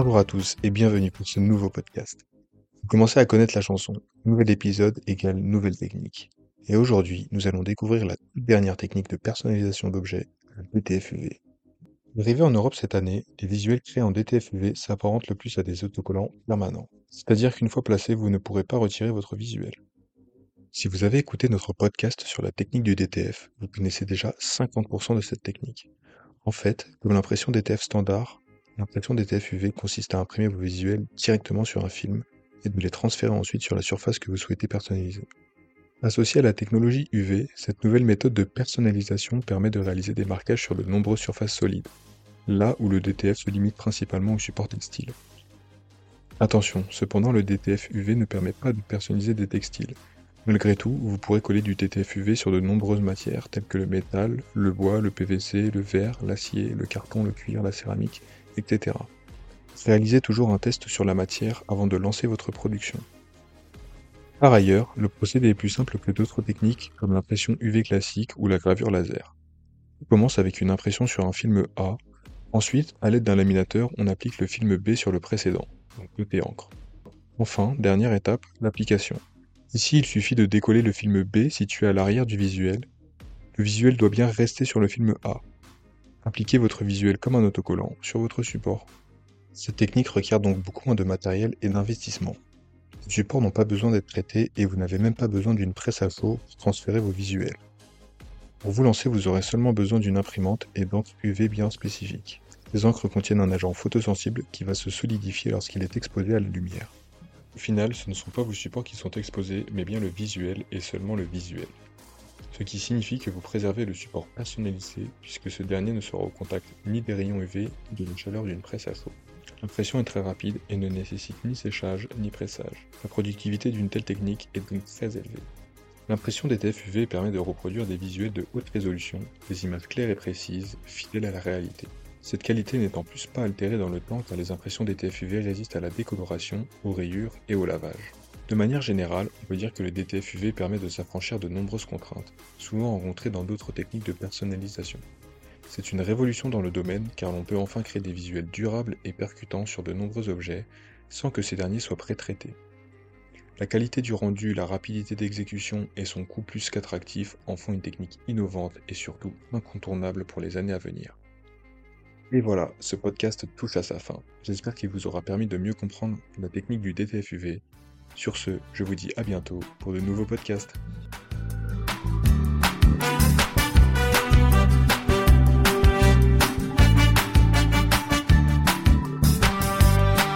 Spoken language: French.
Bonjour à tous et bienvenue pour ce nouveau podcast. Vous commencez à connaître la chanson. Nouvel épisode égale nouvelle technique. Et aujourd'hui, nous allons découvrir la toute dernière technique de personnalisation d'objets, le DTF-UV. Arrivé en Europe cette année, les visuels créés en DTF-UV s'apparentent le plus à des autocollants permanents. C'est-à-dire qu'une fois placé, vous ne pourrez pas retirer votre visuel. Si vous avez écouté notre podcast sur la technique du DTF, vous connaissez déjà 50% de cette technique. En fait, comme l'impression DTF standard, L'impression DTF UV consiste à imprimer vos visuels directement sur un film et de les transférer ensuite sur la surface que vous souhaitez personnaliser. Associée à la technologie UV, cette nouvelle méthode de personnalisation permet de réaliser des marquages sur de nombreuses surfaces solides, là où le DTF se limite principalement au support textile. Attention, cependant le DTF UV ne permet pas de personnaliser des textiles. Malgré tout, vous pourrez coller du DTF UV sur de nombreuses matières telles que le métal, le bois, le PVC, le verre, l'acier, le carton, le cuir, la céramique, etc. Réalisez toujours un test sur la matière avant de lancer votre production. Par ailleurs, le procédé est plus simple que d'autres techniques comme l'impression UV classique ou la gravure laser. On commence avec une impression sur un film A, ensuite, à l'aide d'un laminateur, on applique le film B sur le précédent, donc côté encre. Enfin, dernière étape, l'application. Ici, il suffit de décoller le film B situé à l'arrière du visuel. Le visuel doit bien rester sur le film A. Appliquez votre visuel comme un autocollant sur votre support. Cette technique requiert donc beaucoup moins de matériel et d'investissement. Les supports n'ont pas besoin d'être traités et vous n'avez même pas besoin d'une presse à chaud pour transférer vos visuels. Pour vous lancer, vous aurez seulement besoin d'une imprimante et d'encre UV bien spécifique. Les encres contiennent un agent photosensible qui va se solidifier lorsqu'il est exposé à la lumière. Au final, ce ne sont pas vos supports qui sont exposés, mais bien le visuel et seulement le visuel ce qui signifie que vous préservez le support personnalisé puisque ce dernier ne sera au contact ni des rayons UV ni de la chaleur d'une presse à chaud. L'impression est très rapide et ne nécessite ni séchage ni pressage. La productivité d'une telle technique est donc très élevée. L'impression des TFUV permet de reproduire des visuels de haute résolution, des images claires et précises, fidèles à la réalité. Cette qualité n'est en plus pas altérée dans le temps car les impressions des TFUV résistent à la décoloration, aux rayures et au lavage. De manière générale, on peut dire que le DTF UV permet de s'affranchir de nombreuses contraintes, souvent rencontrées dans d'autres techniques de personnalisation. C'est une révolution dans le domaine car l'on peut enfin créer des visuels durables et percutants sur de nombreux objets sans que ces derniers soient pré-traités. La qualité du rendu, la rapidité d'exécution et son coût plus qu'attractif en font une technique innovante et surtout incontournable pour les années à venir. Et voilà, ce podcast touche à sa fin. J'espère qu'il vous aura permis de mieux comprendre la technique du DTF UV sur ce, je vous dis à bientôt pour de nouveaux podcasts.